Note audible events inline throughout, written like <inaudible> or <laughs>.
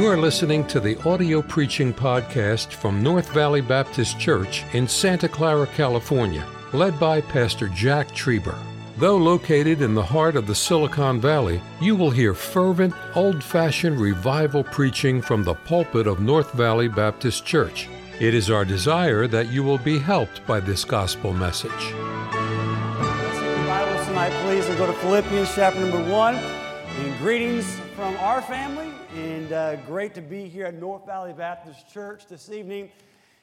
You are listening to the audio preaching podcast from North Valley Baptist Church in Santa Clara, California, led by Pastor Jack Trieber. Though located in the heart of the Silicon Valley, you will hear fervent, old fashioned revival preaching from the pulpit of North Valley Baptist Church. It is our desire that you will be helped by this gospel message. Let's Bibles tonight, please, and go to Philippians chapter number one. And greetings from our family, and uh, great to be here at North Valley Baptist Church this evening.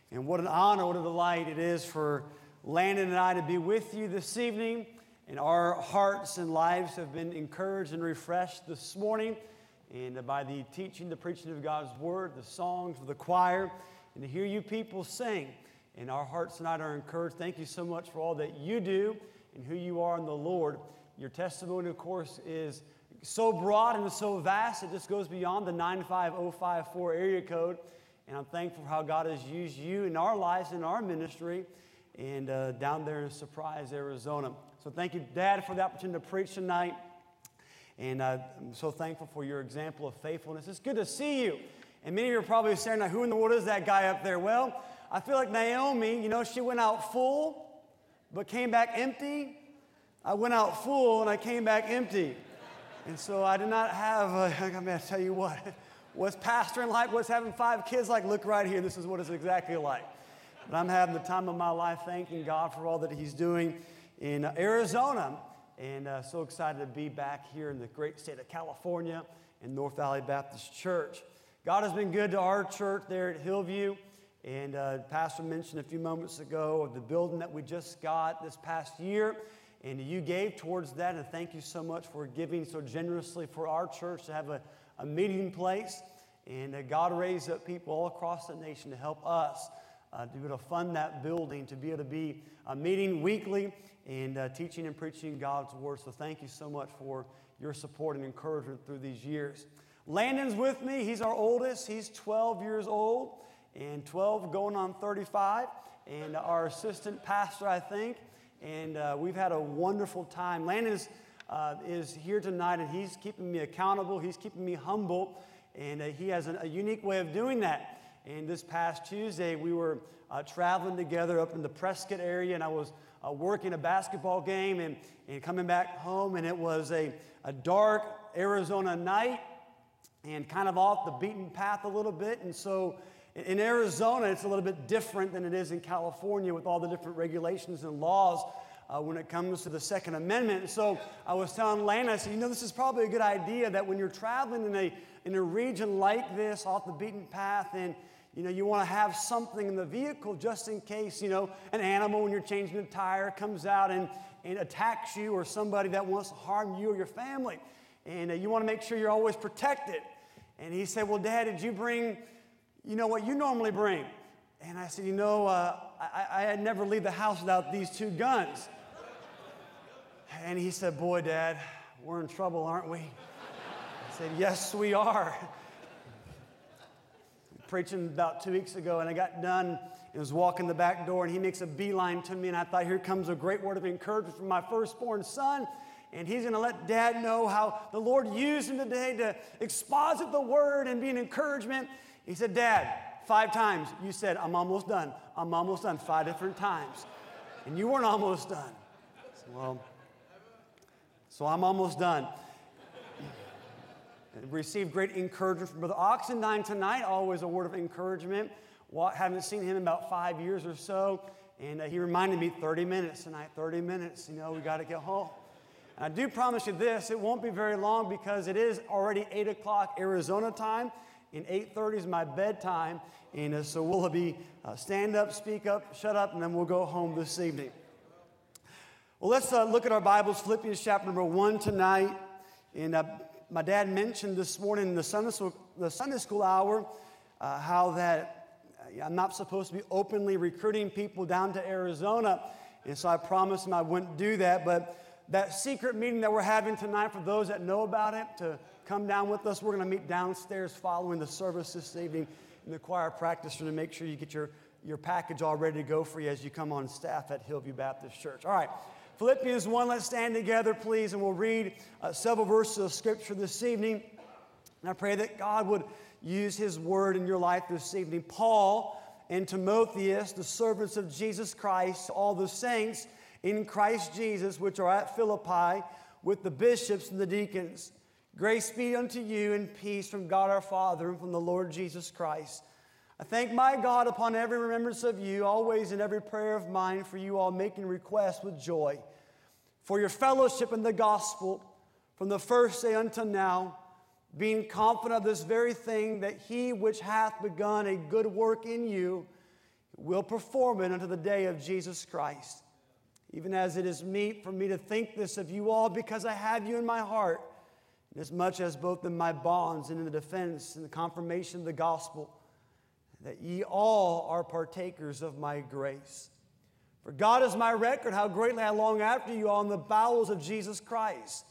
And what an honor, what a delight it is for Landon and I to be with you this evening. And our hearts and lives have been encouraged and refreshed this morning. And by the teaching, the preaching of God's word, the songs of the choir, and to hear you people sing. And our hearts tonight are encouraged. Thank you so much for all that you do and who you are in the Lord. Your testimony, of course, is so broad and so vast, it just goes beyond the 95054 area code. And I'm thankful for how God has used you in our lives, in our ministry, and uh, down there in Surprise, Arizona. So thank you, Dad, for the opportunity to preach tonight. And uh, I'm so thankful for your example of faithfulness. It's good to see you. And many of you are probably saying, now, who in the world is that guy up there? Well, I feel like Naomi, you know, she went out full, but came back empty. I went out full and I came back empty. And so I did not have, a, <laughs> I mean, I tell you what, <laughs> what's pastoring like, what's having five kids like? Look right here, this is what it's exactly like. But I'm having the time of my life thanking God for all that He's doing in Arizona. And uh, so excited to be back here in the great state of California in North Valley Baptist Church. God has been good to our church there at Hillview. And uh, Pastor mentioned a few moments ago of the building that we just got this past year. And you gave towards that. And thank you so much for giving so generously for our church to have a, a meeting place. And uh, God raised up people all across the nation to help us uh, to be able to fund that building, to be able to be uh, meeting weekly and uh, teaching and preaching God's word. So thank you so much for your support and encouragement through these years. Landon's with me. He's our oldest. He's 12 years old and 12 going on 35. And our assistant pastor, I think. And uh, we've had a wonderful time. Landon is, uh, is here tonight and he's keeping me accountable. He's keeping me humble. And uh, he has a, a, unique way of doing that. And this past Tuesday, we were uh, traveling together up in the Prescott area, and I was uh, working a basketball game and, and coming back home, and it was a, a dark Arizona night and kind of off the beaten path a little bit. And so in Arizona, it's a little bit different than it is in California with all the different regulations and laws uh, when it comes to the Second Amendment. so I was telling Lana, I said, you know, this is probably a good idea that when you're traveling in a, in a region like this, off the beaten path, and you know, you want to have something in the vehicle just in case, you know, an animal when you're changing a tire comes out and, and attacks you or somebody that wants to harm you or your family. And uh, you want to make sure you're always protected. And he said, Well, Dad, did you bring, you know, what you normally bring? And I said, You know, uh, I, I never leave the house without these two guns. And he said, Boy, Dad, we're in trouble, aren't we? I said, Yes, we are. Preaching about two weeks ago, and I got done and was walking the back door, and he makes a beeline to me, and I thought, Here comes a great word of encouragement from my firstborn son and he's going to let dad know how the Lord used him today to exposit the word and be an encouragement. He said, Dad, five times you said, I'm almost done. I'm almost done five different times. And you weren't almost done. well, so I'm almost done. Received great encouragement from Brother Oxendine tonight, always a word of encouragement. Well, haven't seen him in about five years or so. And uh, he reminded me 30 minutes tonight, 30 minutes. You know, we got to get home. And I do promise you this, it won't be very long because it is already 8 o'clock Arizona time, and 8.30 is my bedtime. And uh, so we'll be uh, stand up, speak up, shut up, and then we'll go home this evening. Well, let's uh, look at our Bibles, Philippians chapter number 1 tonight. And uh, my dad mentioned this morning in the Sunday school, the Sunday school hour uh, how that uh, I'm not supposed to be openly recruiting people down to Arizona. And so I promised him I wouldn't do that. But that secret meeting that we're having tonight, for those that know about it, to come down with us. We're going to meet downstairs following the service this evening in the choir practice room to make sure you get your, your package all ready to go for you as you come on staff at Hillview Baptist Church. All right, Philippians 1, let's stand together, please, and we'll read uh, several verses of scripture this evening. And I pray that God would use his word in your life this evening. Paul and Timotheus, the servants of Jesus Christ, all the saints in Christ Jesus, which are at Philippi, with the bishops and the deacons. Grace be unto you and peace from God our Father and from the Lord Jesus Christ. I thank my God upon every remembrance of you, always in every prayer of mine, for you all making requests with joy, for your fellowship in the gospel from the first day until now, being confident of this very thing, that he which hath begun a good work in you will perform it unto the day of Jesus Christ. Even as it is meet for me to think this of you all, because I have you in my heart, inasmuch as both in my bonds and in the defense and the confirmation of the gospel, that ye all are partakers of my grace. For God is my record, how greatly I long after you all in the bowels of Jesus Christ.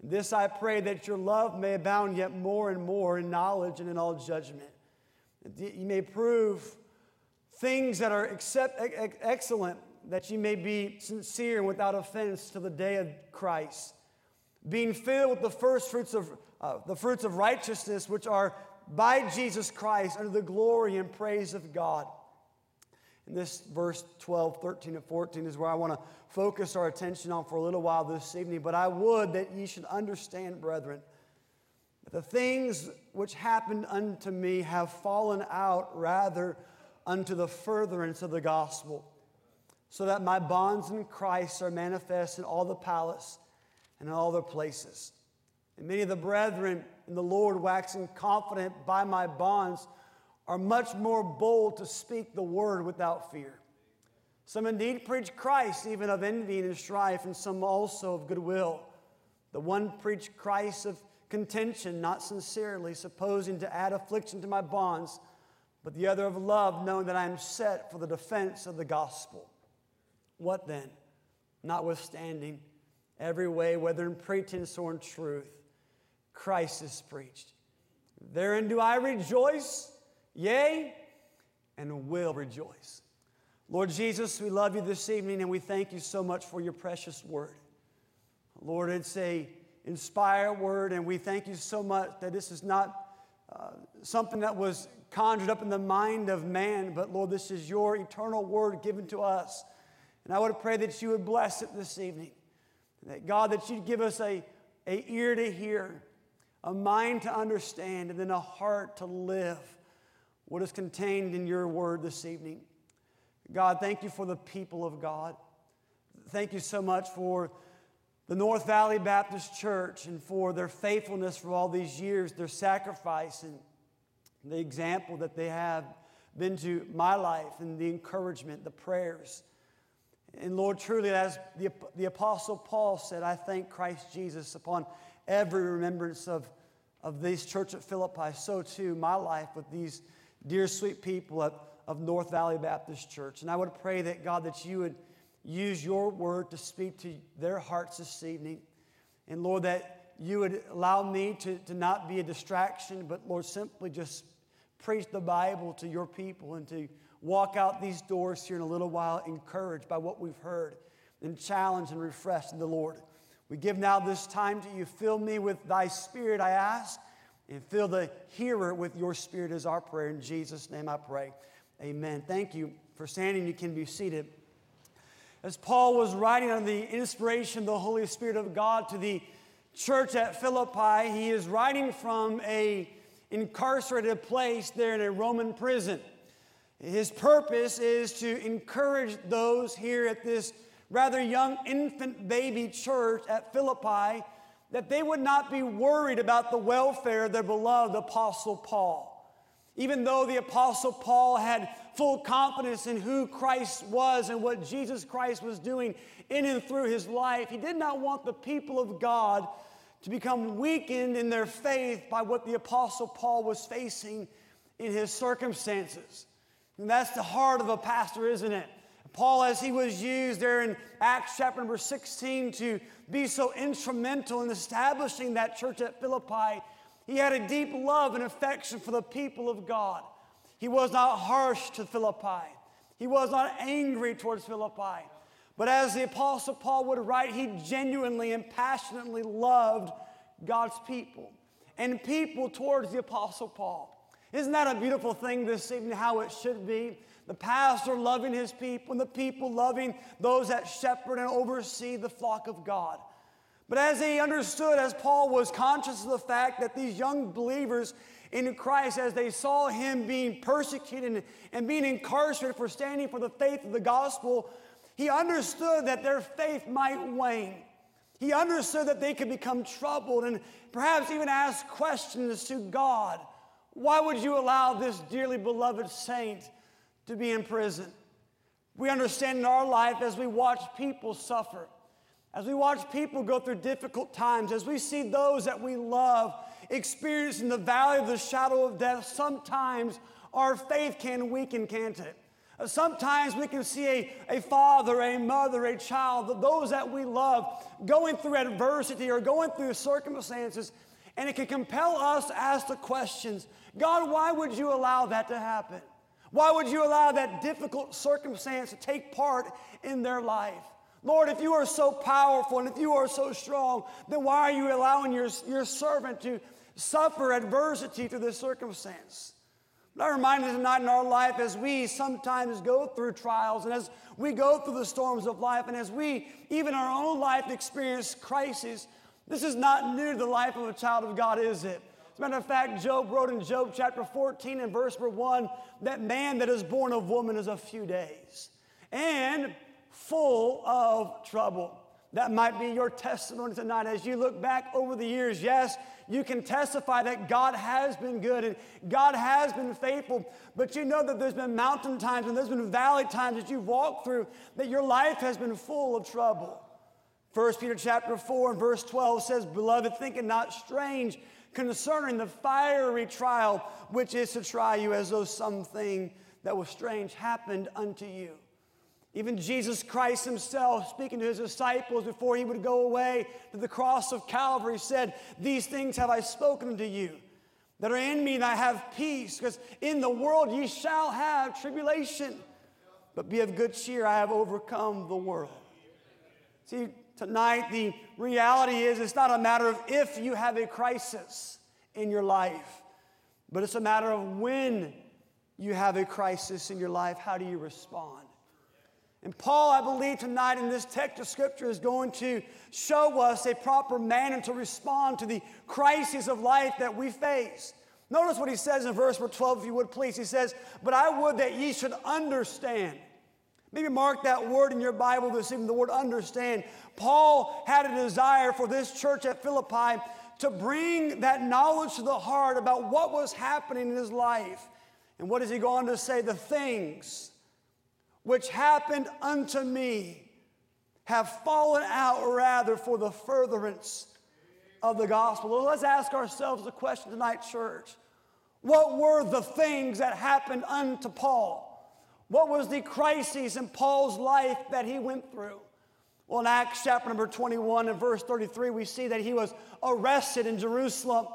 And this I pray that your love may abound yet more and more in knowledge and in all judgment. That you may prove things that are excellent, that you may be sincere and without offense to the day of Christ. Being filled with the first fruits of uh, the fruits of righteousness, which are by Jesus Christ under the glory and praise of God. And this verse 12, 13, and 14 is where I want to focus our attention on for a little while this evening. But I would that ye should understand, brethren, that the things which happened unto me have fallen out rather unto the furtherance of the gospel, so that my bonds in Christ are manifest in all the palace and in all the places. And many of the brethren in the Lord, waxing confident by my bonds, are much more bold to speak the word without fear. Some indeed preach Christ, even of envy and strife, and some also of goodwill. The one preach Christ of contention, not sincerely, supposing to add affliction to my bonds, but the other of love, knowing that I am set for the defense of the gospel. What then? Notwithstanding, every way, whether in pretense or in truth, Christ is preached. Therein do I rejoice, yea, and will rejoice. Lord Jesus, we love you this evening and we thank you so much for your precious word. Lord, it's a inspired word, and we thank you so much that this is not uh, something that was conjured up in the mind of man, but Lord, this is your eternal word given to us. And I would pray that you would bless it this evening. That God, that you'd give us a, a ear to hear, a mind to understand, and then a heart to live what is contained in your word this evening. God, thank you for the people of God. Thank you so much for the North Valley Baptist Church and for their faithfulness for all these years, their sacrifice, and the example that they have been to my life, and the encouragement, the prayers. And Lord, truly, as the, the Apostle Paul said, I thank Christ Jesus upon every remembrance of, of this church at Philippi, so too my life with these dear, sweet people of, of North Valley Baptist Church. And I would pray that, God, that you would use your word to speak to their hearts this evening. And Lord, that you would allow me to, to not be a distraction, but Lord, simply just preach the Bible to your people and to walk out these doors here in a little while encouraged by what we've heard and challenged and refreshed in the Lord. We give now this time to you. Fill me with thy spirit, I ask, and fill the hearer with your spirit is our prayer. In Jesus' name I pray. Amen. Thank you for standing. You can be seated. As Paul was writing on the inspiration of the Holy Spirit of God to the church at Philippi, he is writing from a incarcerated place there in a Roman prison. His purpose is to encourage those here at this rather young infant baby church at Philippi that they would not be worried about the welfare of their beloved Apostle Paul. Even though the Apostle Paul had full confidence in who Christ was and what Jesus Christ was doing in and through his life, he did not want the people of God to become weakened in their faith by what the Apostle Paul was facing in his circumstances. And that's the heart of a pastor, isn't it? Paul, as he was used there in Acts chapter number 16 to be so instrumental in establishing that church at Philippi, he had a deep love and affection for the people of God. He was not harsh to Philippi, he was not angry towards Philippi. But as the Apostle Paul would write, he genuinely and passionately loved God's people and people towards the Apostle Paul. Isn't that a beautiful thing this evening, how it should be? The pastor loving his people and the people loving those that shepherd and oversee the flock of God. But as he understood, as Paul was conscious of the fact that these young believers in Christ, as they saw him being persecuted and being incarcerated for standing for the faith of the gospel, he understood that their faith might wane. He understood that they could become troubled and perhaps even ask questions to God. Why would you allow this dearly beloved saint to be in prison? We understand in our life as we watch people suffer, as we watch people go through difficult times, as we see those that we love experiencing the valley of the shadow of death, sometimes our faith can weaken, can't it? Sometimes we can see a, a father, a mother, a child, those that we love going through adversity or going through circumstances, and it can compel us to ask the questions God, why would you allow that to happen? Why would you allow that difficult circumstance to take part in their life? Lord, if you are so powerful and if you are so strong, then why are you allowing your, your servant to suffer adversity through this circumstance? But I'm reminded tonight in our life as we sometimes go through trials and as we go through the storms of life and as we, even our own life, experience crises, this is not new to the life of a child of God, is it? As a matter of fact, Job wrote in Job chapter 14 and verse 1 that man that is born of woman is a few days and full of trouble. That might be your testimony tonight as you look back over the years. Yes, you can testify that God has been good and God has been faithful, but you know that there's been mountain times and there's been valley times that you've walked through that your life has been full of trouble. 1 Peter chapter 4 and verse 12 says, Beloved, think it not strange concerning the fiery trial which is to try you as though something that was strange happened unto you. Even Jesus Christ himself, speaking to his disciples before he would go away to the cross of Calvary, said, These things have I spoken to you that are in me, and I have peace, because in the world ye shall have tribulation. But be of good cheer, I have overcome the world. See, tonight the reality is it's not a matter of if you have a crisis in your life, but it's a matter of when you have a crisis in your life, how do you respond? And Paul, I believe, tonight in this text of Scripture is going to show us a proper manner to respond to the crises of life that we face. Notice what he says in verse 12, if you would please. He says, But I would that ye should understand. Maybe mark that word in your Bible this evening, the word understand. Paul had a desire for this church at Philippi to bring that knowledge to the heart about what was happening in his life. And what does he go on to say? The things which happened unto me have fallen out rather for the furtherance of the gospel. Well, let's ask ourselves the question tonight, church. What were the things that happened unto Paul? What was the crisis in Paul's life that he went through? Well, in Acts chapter number 21 and verse 33, we see that he was arrested in Jerusalem.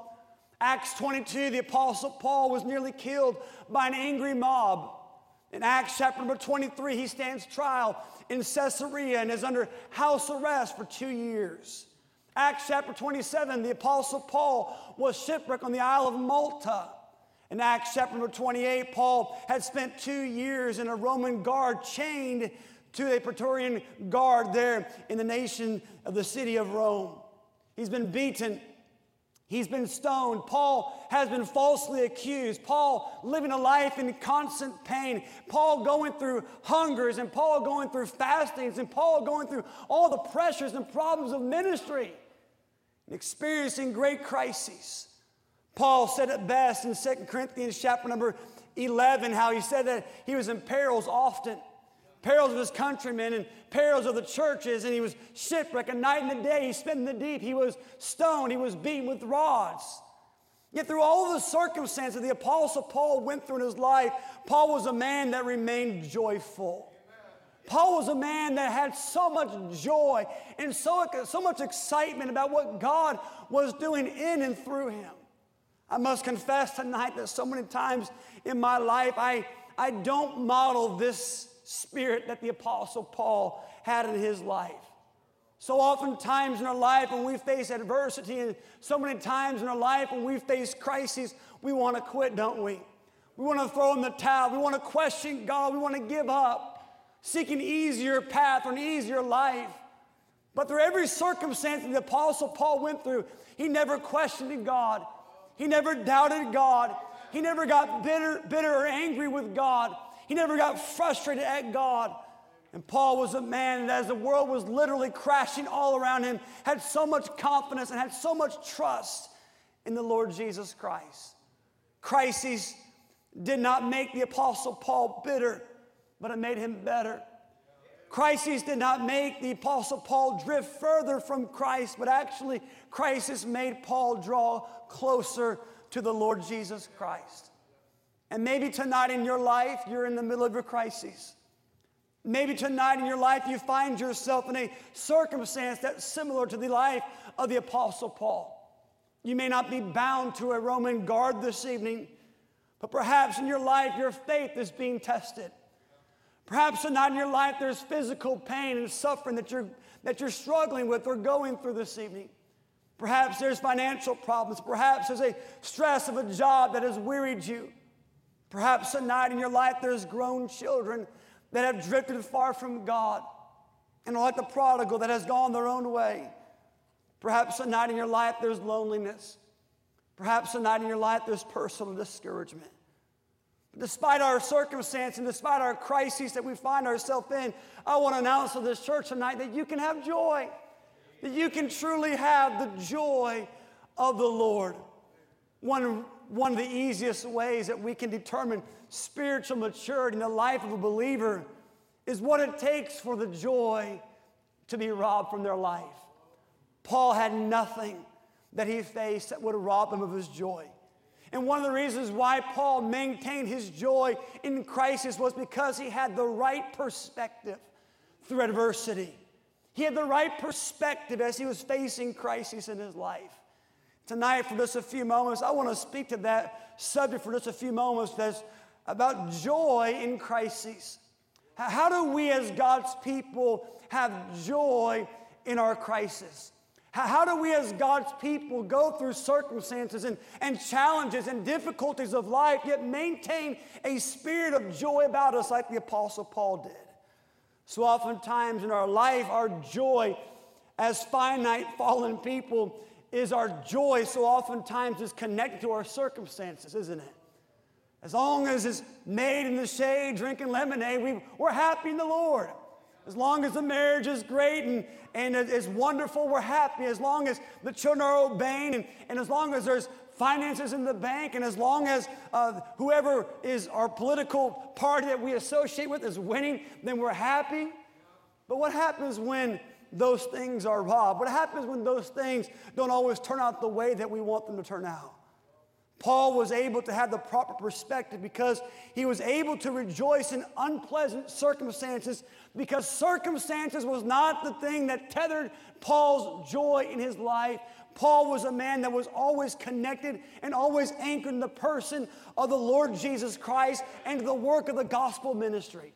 Acts 22, the apostle Paul was nearly killed by an angry mob. In Acts chapter number 23, he stands trial in Caesarea and is under house arrest for two years. Acts chapter 27, the Apostle Paul was shipwrecked on the Isle of Malta. In Acts chapter number 28, Paul had spent two years in a Roman guard chained to a Praetorian guard there in the nation of the city of Rome. He's been beaten He's been stoned. Paul has been falsely accused. Paul living a life in constant pain. Paul going through hungers and Paul going through fastings and Paul going through all the pressures and problems of ministry and experiencing great crises. Paul said it best in 2 Corinthians chapter number 11 how he said that he was in perils often perils of his countrymen and perils of the churches, and he was shipwrecked. And night and a day he spent in the deep. He was stoned. He was beaten with rods. Yet, through all the circumstances the Apostle Paul went through in his life, Paul was a man that remained joyful. Paul was a man that had so much joy and so, so much excitement about what God was doing in and through him. I must confess tonight that so many times in my life I, I don't model this spirit that the Apostle Paul had in his life. So oftentimes in our life when we face adversity, and so many times in our life when we face crises, we want to quit, don't we? We want to throw in the towel. We want to question God. We want to give up, seek an easier path or an easier life. But through every circumstance that the Apostle Paul went through, he never questioned God. He never doubted God. He never got bitter, bitter or angry with God. He never got frustrated at God. And Paul was a man that, as the world was literally crashing all around him, had so much confidence and had so much trust in the Lord Jesus Christ. Crises did not make the Apostle Paul bitter, but it made him better. Crises did not make the Apostle Paul drift further from Christ, but actually, crisis made Paul draw closer to the Lord Jesus Christ. And maybe tonight in your life, you're in the middle of a crisis. Maybe tonight in your life you find yourself in a circumstance that's similar to the life of the Apostle Paul. You may not be bound to a Roman guard this evening, but perhaps in your life your faith is being tested. Perhaps tonight in your life there's physical pain and suffering that you're, that you're struggling with or going through this evening. Perhaps there's financial problems. Perhaps there's a stress of a job that has wearied you. Perhaps tonight in your life there's grown children that have drifted far from God and are like the prodigal that has gone their own way. Perhaps tonight in your life there's loneliness. Perhaps tonight in your life there's personal discouragement. Despite our circumstance and despite our crises that we find ourselves in, I want to announce to this church tonight that you can have joy, that you can truly have the joy of the Lord. One, one of the easiest ways that we can determine spiritual maturity in the life of a believer is what it takes for the joy to be robbed from their life. Paul had nothing that he faced that would rob him of his joy. And one of the reasons why Paul maintained his joy in crisis was because he had the right perspective through adversity. He had the right perspective as he was facing crisis in his life. Tonight, for just a few moments, I want to speak to that subject for just a few moments. That's about joy in crises. How do we as God's people have joy in our crisis? How do we as God's people go through circumstances and, and challenges and difficulties of life, yet maintain a spirit of joy about us like the Apostle Paul did? So oftentimes in our life, our joy as finite fallen people is our joy so oftentimes is connected to our circumstances, isn't it? As long as it's made in the shade, drinking lemonade, we, we're happy in the Lord. As long as the marriage is great and, and it's wonderful, we're happy. As long as the children are obeying and, and as long as there's finances in the bank and as long as uh, whoever is our political party that we associate with is winning, then we're happy. But what happens when those things are robbed? What happens when those things don't always turn out the way that we want them to turn out? Paul was able to have the proper perspective because he was able to rejoice in unpleasant circumstances because circumstances was not the thing that tethered Paul's joy in his life. Paul was a man that was always connected and always anchored in the person of the Lord Jesus Christ and the work of the gospel ministry.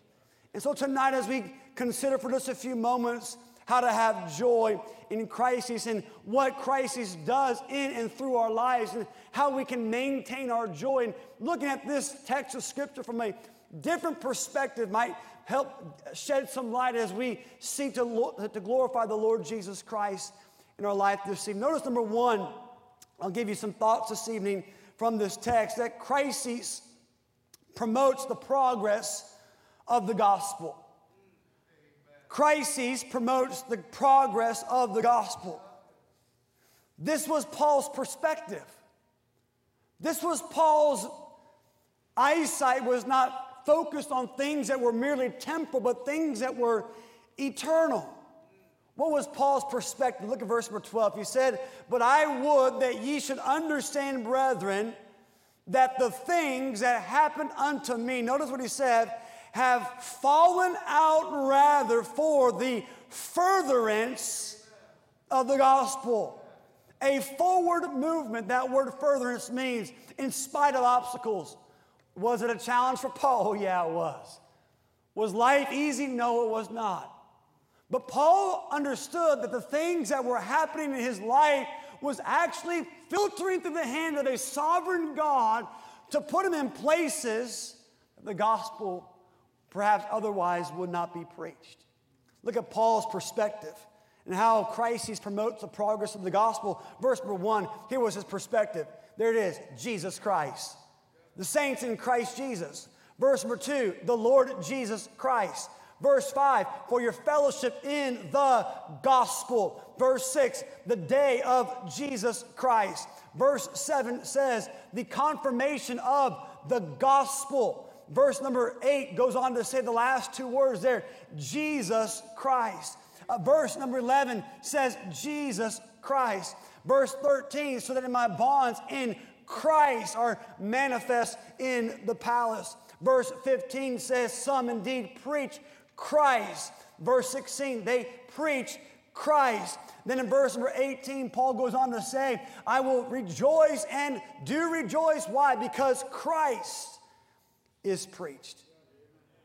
And so tonight, as we consider for just a few moments how to have joy in crisis and what crisis does in and through our lives and how we can maintain our joy. And looking at this text of scripture from a different perspective might help shed some light as we seek to, to glorify the Lord Jesus Christ in our life this evening. Notice number one, I'll give you some thoughts this evening from this text that crisis promotes the progress of the gospel. Crises promotes the progress of the gospel. This was Paul's perspective. This was Paul's eyesight was not focused on things that were merely temporal, but things that were eternal. What was Paul's perspective? Look at verse number 12. He said, But I would that ye should understand, brethren, that the things that happened unto me, notice what he said, have fallen out rather for the furtherance of the gospel. A forward movement, that word furtherance means in spite of obstacles. Was it a challenge for Paul? Oh, yeah, it was. Was life easy? No, it was not. But Paul understood that the things that were happening in his life was actually filtering through the hand of a sovereign God to put him in places that the gospel perhaps otherwise would not be preached. Look at Paul's perspective and how Christ promotes the progress of the gospel. Verse number one, here was his perspective. There it is Jesus Christ. The saints in Christ Jesus. Verse number two, the Lord Jesus Christ. Verse 5, for your fellowship in the gospel. Verse 6, the day of Jesus Christ. Verse 7 says, the confirmation of the gospel. Verse number 8 goes on to say the last two words there Jesus Christ. Uh, verse number 11 says, Jesus Christ. Verse 13, so that in my bonds in Christ are manifest in the palace. Verse 15 says, Some indeed preach Christ. Verse 16, they preach Christ. Then in verse number 18, Paul goes on to say, I will rejoice and do rejoice. Why? Because Christ is preached.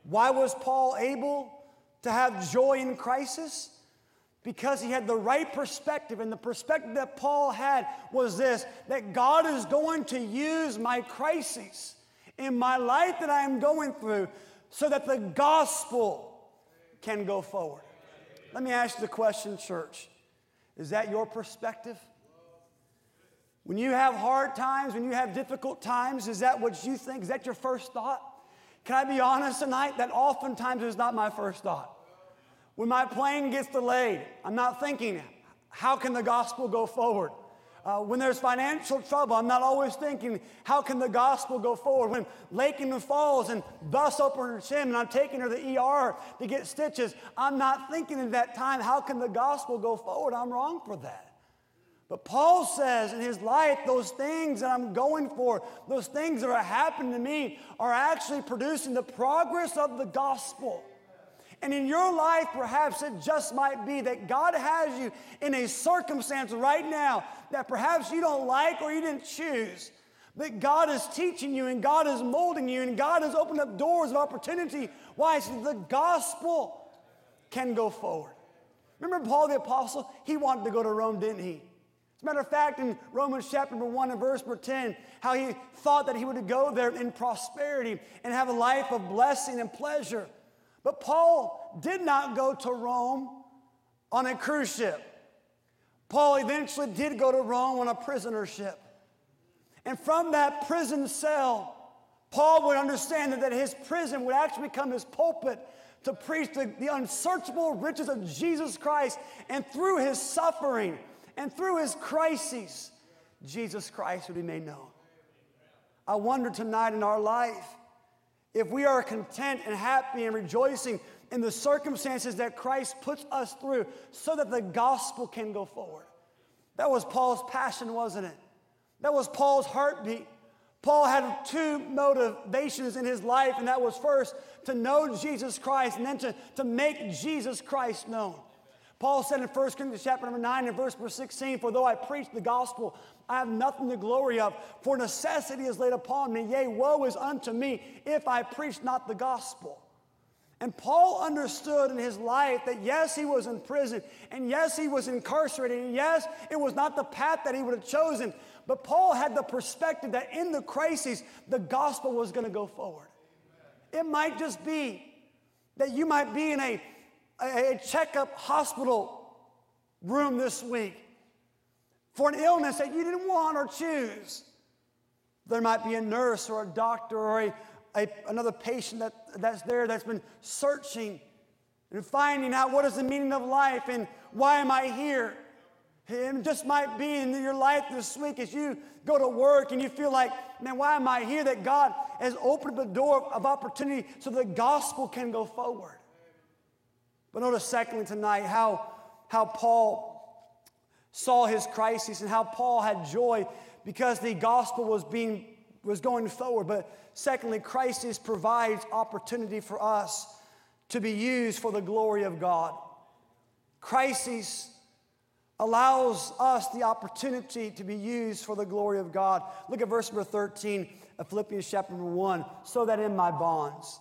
Why was Paul able to have joy in crisis? Because he had the right perspective. And the perspective that Paul had was this that God is going to use my crises in my life that I am going through so that the gospel can go forward. Let me ask you the question, church. Is that your perspective? When you have hard times, when you have difficult times, is that what you think? Is that your first thought? Can I be honest tonight? That oftentimes is not my first thought. When my plane gets delayed, I'm not thinking, how can the gospel go forward? Uh, when there's financial trouble, I'm not always thinking, how can the gospel go forward? When Lakeland falls and bust open her chin and I'm taking her to the ER to get stitches, I'm not thinking at that time, how can the gospel go forward? I'm wrong for that. But Paul says in his life, those things that I'm going for, those things that are happening to me, are actually producing the progress of the gospel. And in your life, perhaps it just might be that God has you in a circumstance right now that perhaps you don't like or you didn't choose. That God is teaching you and God is molding you and God has opened up doors of opportunity. Why? So the gospel can go forward. Remember Paul the Apostle? He wanted to go to Rome, didn't he? As a matter of fact, in Romans chapter number 1 and verse number 10, how he thought that he would go there in prosperity and have a life of blessing and pleasure. But Paul did not go to Rome on a cruise ship. Paul eventually did go to Rome on a prisoner ship. And from that prison cell, Paul would understand that his prison would actually become his pulpit to preach the, the unsearchable riches of Jesus Christ. And through his suffering and through his crises, Jesus Christ would be made known. I wonder tonight in our life, if we are content and happy and rejoicing in the circumstances that Christ puts us through so that the gospel can go forward. That was Paul's passion, wasn't it? That was Paul's heartbeat. Paul had two motivations in his life, and that was first to know Jesus Christ and then to, to make Jesus Christ known. Paul said in 1 Corinthians chapter number 9 and verse number 16, For though I preach the gospel, I have nothing to glory of, for necessity is laid upon me. Yea, woe is unto me if I preach not the gospel. And Paul understood in his life that yes, he was in prison, and yes, he was incarcerated, and yes, it was not the path that he would have chosen. But Paul had the perspective that in the crisis, the gospel was going to go forward. It might just be that you might be in a a checkup hospital room this week for an illness that you didn't want or choose. There might be a nurse or a doctor or a, a, another patient that, that's there that's been searching and finding out what is the meaning of life and why am I here. It just might be in your life this week as you go to work and you feel like, man, why am I here? That God has opened the door of opportunity so the gospel can go forward. But notice, secondly, tonight, how, how Paul saw his crisis and how Paul had joy because the gospel was being was going forward. But secondly, crisis provides opportunity for us to be used for the glory of God. Crisis allows us the opportunity to be used for the glory of God. Look at verse number 13 of Philippians chapter number 1. So that in my bonds,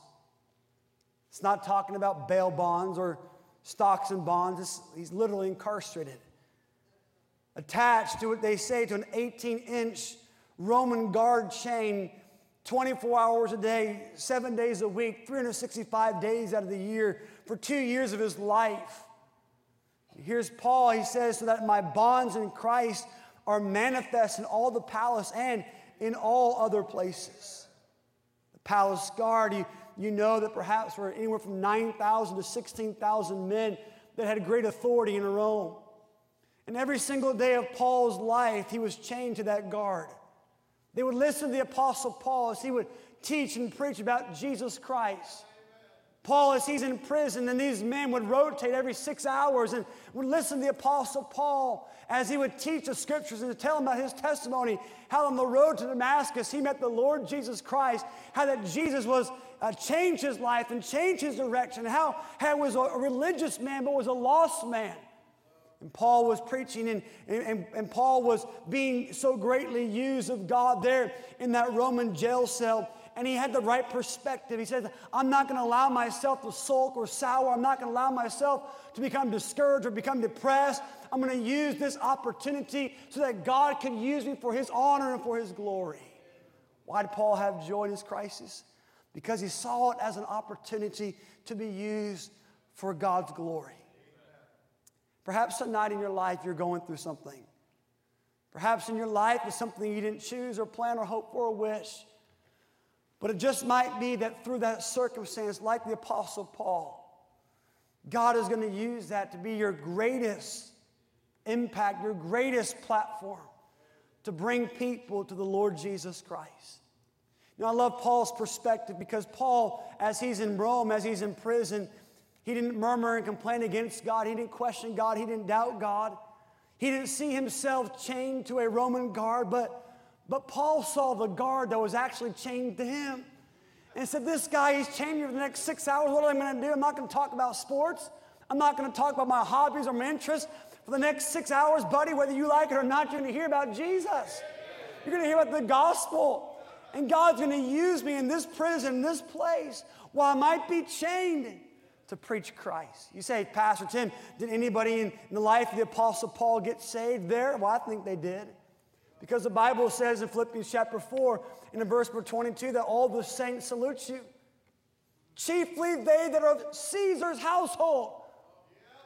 it's not talking about bail bonds or stocks and bonds. He's literally incarcerated. Attached to what they say to an 18 inch Roman guard chain 24 hours a day, seven days a week, 365 days out of the year for two years of his life. Here's Paul, he says, so that my bonds in Christ are manifest in all the palace and in all other places. The palace guard, you, you know that perhaps were anywhere from 9,000 to 16,000 men that had great authority in Rome. And every single day of Paul's life, he was chained to that guard. They would listen to the Apostle Paul as he would teach and preach about Jesus Christ. Paul, as he's in prison, and these men would rotate every six hours and would listen to the Apostle Paul as he would teach the scriptures and to tell them about his testimony, how on the road to Damascus he met the Lord Jesus Christ, how that Jesus was uh, changed his life and changed his direction, how, how he was a religious man but was a lost man. And Paul was preaching, and, and, and Paul was being so greatly used of God there in that Roman jail cell. And he had the right perspective. He said, I'm not going to allow myself to sulk or sour. I'm not going to allow myself to become discouraged or become depressed. I'm going to use this opportunity so that God can use me for his honor and for his glory. Why did Paul have joy in his crisis? Because he saw it as an opportunity to be used for God's glory. Perhaps tonight in your life you're going through something. Perhaps in your life it's something you didn't choose or plan or hope for or wish. But it just might be that through that circumstance, like the Apostle Paul, God is going to use that to be your greatest impact, your greatest platform to bring people to the Lord Jesus Christ. I love Paul's perspective because Paul, as he's in Rome, as he's in prison, he didn't murmur and complain against God. He didn't question God. He didn't doubt God. He didn't see himself chained to a Roman guard, but, but Paul saw the guard that was actually chained to him and said, This guy, he's chained me for the next six hours. What am I going to do? I'm not going to talk about sports. I'm not going to talk about my hobbies or my interests. For the next six hours, buddy, whether you like it or not, you're going to hear about Jesus. You're going to hear about the gospel. And God's going to use me in this prison, this place, while I might be chained to preach Christ. You say, Pastor Tim, did anybody in, the life of the Apostle Paul get saved there? Well, I think they did. Because the Bible says in Philippians chapter 4, in verse 22, that all the saints salute you. Chiefly they that are of Caesar's household.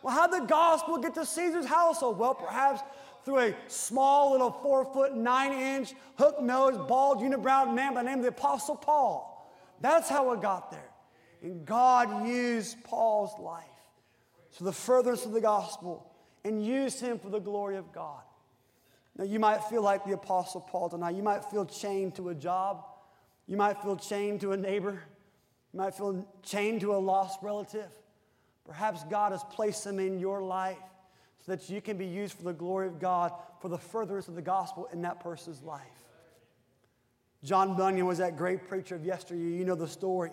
Well, how did the gospel get to Caesar's household? Well, perhaps through a small little four foot nine inch hook nosed bald unibrowed man by the name of the Apostle Paul. That's how it got there. And God used Paul's life for the furtherance of the gospel and used him for the glory of God. Now, you might feel like the Apostle Paul tonight. You might feel chained to a job. You might feel chained to a neighbor. You might feel chained to a lost relative. Perhaps God has placed them in your life so that you can be used for the glory of God for the furtherance of the gospel in that person's life. John Bunyan was that great preacher of yesteryear. You know the story.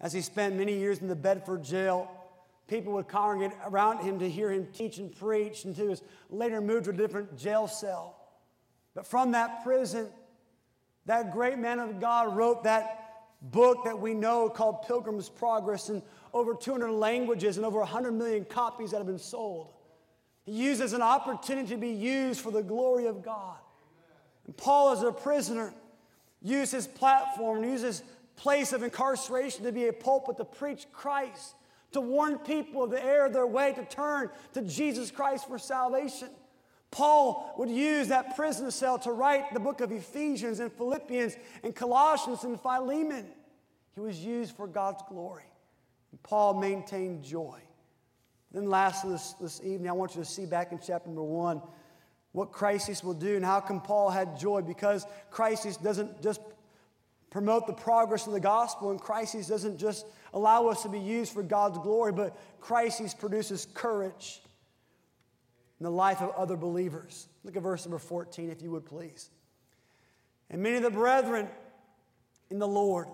As he spent many years in the Bedford jail, people would congregate around him to hear him teach and preach and he was later moved to a different jail cell. But from that prison, that great man of God wrote that book that we know called Pilgrim's Progress in over 200 languages and over 100 million copies that have been sold. He used as an opportunity to be used for the glory of God. And Paul, as a prisoner, used his platform, used his place of incarceration to be a pulpit to preach Christ, to warn people of the error of their way, to turn to Jesus Christ for salvation. Paul would use that prison cell to write the book of Ephesians and Philippians and Colossians and Philemon. He was used for God's glory. And Paul maintained joy. Then, lastly, this, this evening, I want you to see back in chapter number one what crisis will do and how come Paul had joy because crisis doesn't just promote the progress of the gospel, and crisis doesn't just allow us to be used for God's glory, but crisis produces courage in the life of other believers. Look at verse number 14, if you would please. And many of the brethren in the Lord,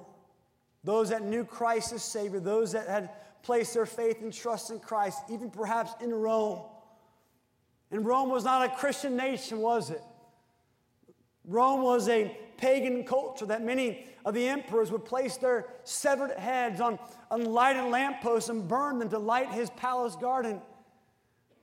those that knew Christ as Savior, those that had placed their faith and trust in Christ, even perhaps in Rome. And Rome was not a Christian nation, was it? Rome was a pagan culture that many of the emperors would place their severed heads on unlighted lampposts and burn them to light his palace garden.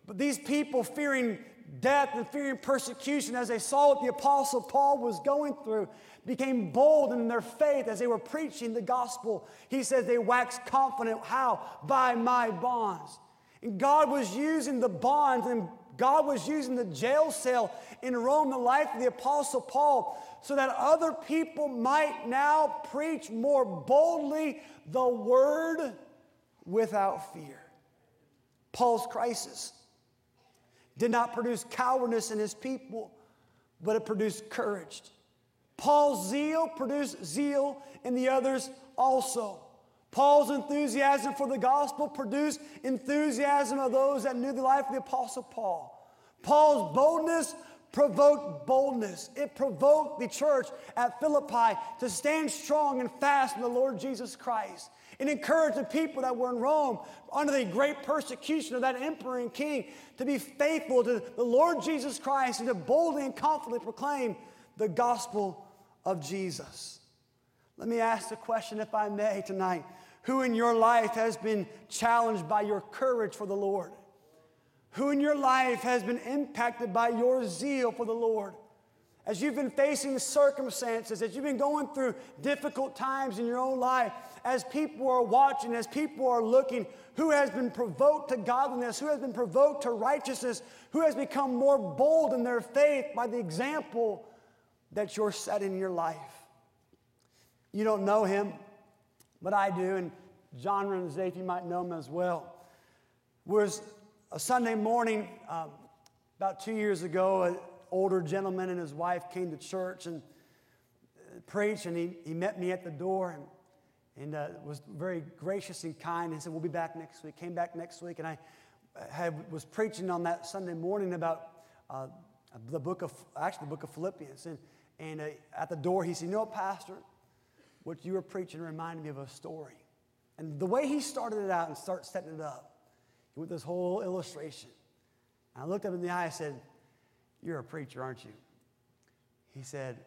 But these people, fearing death and fearing persecution as they saw what the Apostle Paul was going through, became bold in their faith as they were preaching the gospel. He says they waxed confident. How? By my bonds. And God was using the bonds and God was using the jail cell in Rome, the life of the Apostle Paul, so that other people might now preach more boldly the word without fear. Paul's crisis did not produce cowardice in his people, but it produced courage. Paul's zeal produced zeal in the others also. Paul's enthusiasm for the gospel produced enthusiasm of those that knew the life of the Apostle Paul. Paul's boldness provoked boldness. It provoked the church at Philippi to stand strong and fast in the Lord Jesus Christ. It encouraged the people that were in Rome under the great persecution of that emperor and king to be faithful to the Lord Jesus Christ and to boldly and confidently proclaim the gospel of Jesus. Let me ask the question, if I may, tonight. Who in your life has been challenged by your courage for the Lord? Who in your life has been impacted by your zeal for the Lord? As you've been facing circumstances, as you've been going through difficult times in your own life, as people are watching, as people are looking, who has been provoked to godliness, who has been provoked to righteousness, who has become more bold in their faith by the example that you're setting in your life? You don't know him, but I do, and John Renzafe, you might know him as well. Was a Sunday morning, um, about two years ago, an older gentleman and his wife came to church and uh, preached, and he, he met me at the door and, and uh, was very gracious and kind and said, We'll be back next week. Came back next week, and I had, was preaching on that Sunday morning about uh, the book of, actually, the book of Philippians. And, and uh, at the door, he said, You know Pastor? what you were preaching reminded me of a story. And the way he started it out and started setting it up with this whole illustration. And I looked up in the eye and said, You're a preacher, aren't you? He said,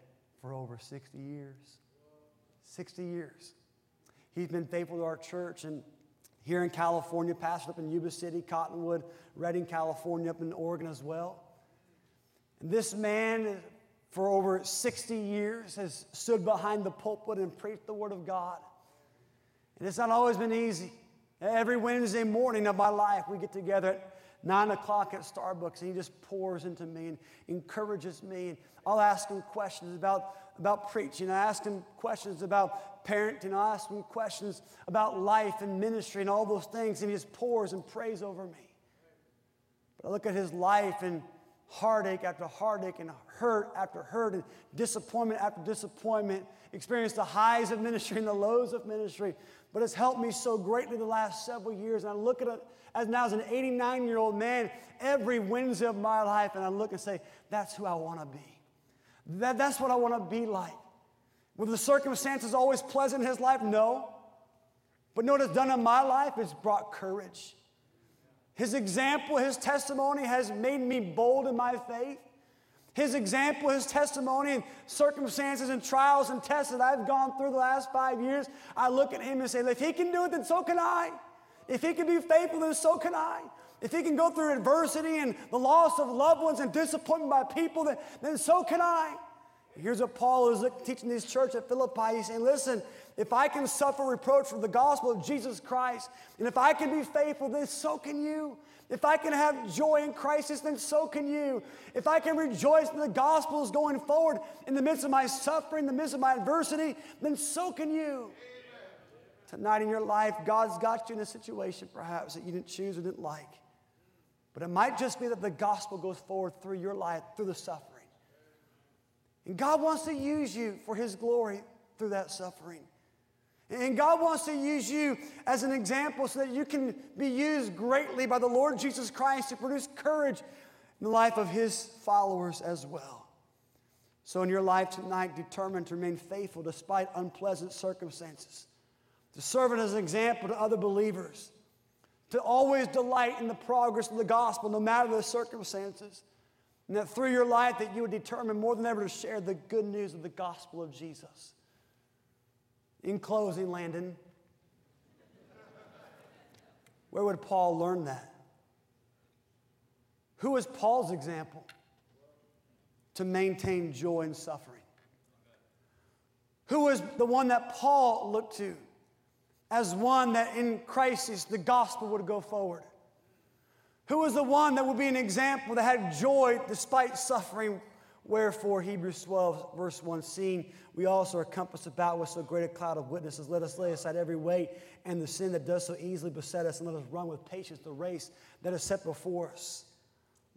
For over 60 years. 60 years. He's been faithful to our church and here in California, pastored up in Yuba City, Cottonwood, Redding, California, up in Oregon as well. And this man for over 60 years has stood behind the pulpit and preached the Word of God. And it's not always been easy. Every Wednesday morning of my life, we get together at 9 o'clock at Starbucks, and he just pours into me and encourages me. And I'll ask him questions about, about preaching. I ask him questions about parenting. I ask him questions about life and ministry and all those things, and he just pours and prays over me. But I look at his life and heartache after heartache and hurt after hurt and disappointment after disappointment, experienced the highs of ministry and the lows of ministry. But it's helped me so greatly the last several years. And I look at it as now as an 89 year old man every Wednesday of my life, and I look and say, that's who I want to be. That, that's what I want to be like. Were the circumstances always pleasant in his life? No. But know what it's done in my life? It's brought courage. His example, his testimony has made me bold in my faith. His example, his testimony, and circumstances and trials and tests that I've gone through the last five years, I look at him and say, if he can do it, then so can I. If he can be faithful, then so can I. If he can go through adversity and the loss of loved ones and disappointment by people, then, then so can I. Here's what Paul is teaching this church at Philippi. He's saying, listen, if I can suffer reproach for the gospel of Jesus Christ, and if I can be faithful, then so can you. If I can have joy in crisis, then so can you. If I can rejoice in the gospel is going forward in the midst of my suffering, in the midst of my adversity, then so can you. Tonight in your life, God's got you in a situation perhaps that you didn't choose or didn't like. But it might just be that the gospel goes forward through your life, through the suffering. And God wants to use you for His glory through that suffering. And God wants to use you as an example so that you can be used greatly by the Lord Jesus Christ to produce courage in the life of his followers as well. So, in your life tonight, determined to remain faithful despite unpleasant circumstances, to serve as an example to other believers, to always delight in the progress of the gospel no matter the circumstances. And that through your life that you would determine more than ever to share the good news of the gospel of Jesus. In closing, Landon, where would Paul learn that? Who was Paul's example to maintain joy in suffering? Who was the one that Paul looked to as one that in crisis the gospel would go forward? Who was the one that would be an example that had joy despite suffering? Wherefore, Hebrews 12, verse 1, seeing we also are compassed about with so great a cloud of witnesses, let us lay aside every weight and the sin that does so easily beset us, and let us run with patience the race that is set before us,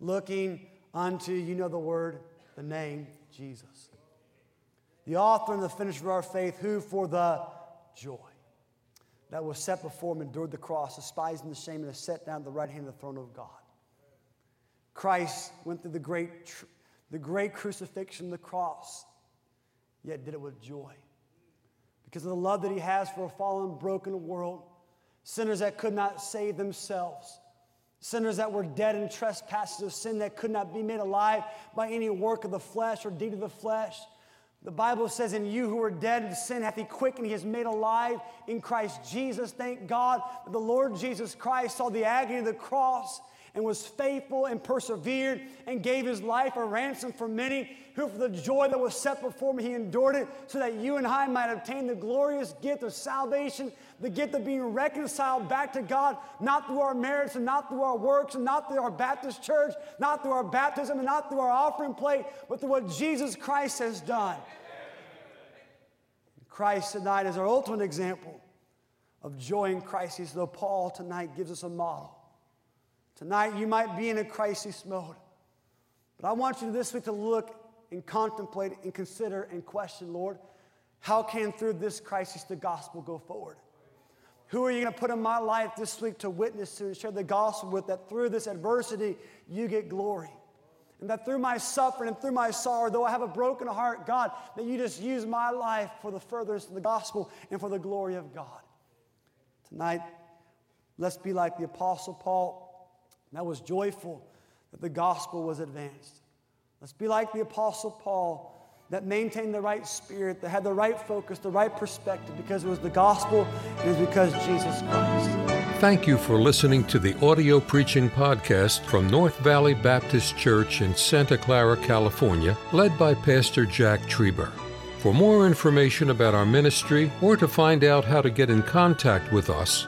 looking unto, you know the word, the name, Jesus. The author and the finisher of our faith, who for the joy that was set before him endured the cross, despising the shame, and is set down at the right hand of the throne of God. Christ went through the great, the great crucifixion, the cross, yet did it with joy. Because of the love that he has for a fallen, broken world, sinners that could not save themselves, sinners that were dead in trespasses of sin that could not be made alive by any work of the flesh or deed of the flesh. The Bible says, In you who were dead in sin hath he quickened, he has made alive in Christ Jesus. Thank God that the Lord Jesus Christ saw the agony of the cross and was faithful and persevered and gave his life a ransom for many, who for the joy that was set before him, he endured it, so that you and I might obtain the glorious gift of salvation, the gift of being reconciled back to God, not through our merits and not through our works and not through our Baptist church, not through our baptism and not through our offering plate, but through what Jesus Christ has done. Christ tonight is our ultimate example of joy in crisis, though Paul tonight gives us a model. Tonight, you might be in a crisis mode. But I want you this week to look and contemplate and consider and question, Lord, how can through this crisis the gospel go forward? Who are you going to put in my life this week to witness to and share the gospel with that through this adversity you get glory? And that through my suffering and through my sorrow, though I have a broken heart, God, that you just use my life for the furtherance of the gospel and for the glory of God. Tonight, let's be like the Apostle Paul that was joyful that the gospel was advanced. Let's be like the Apostle Paul that maintained the right spirit, that had the right focus, the right perspective, because it was the gospel and it was because Jesus Christ. Thank you for listening to the audio preaching podcast from North Valley Baptist Church in Santa Clara, California, led by Pastor Jack Trieber. For more information about our ministry or to find out how to get in contact with us,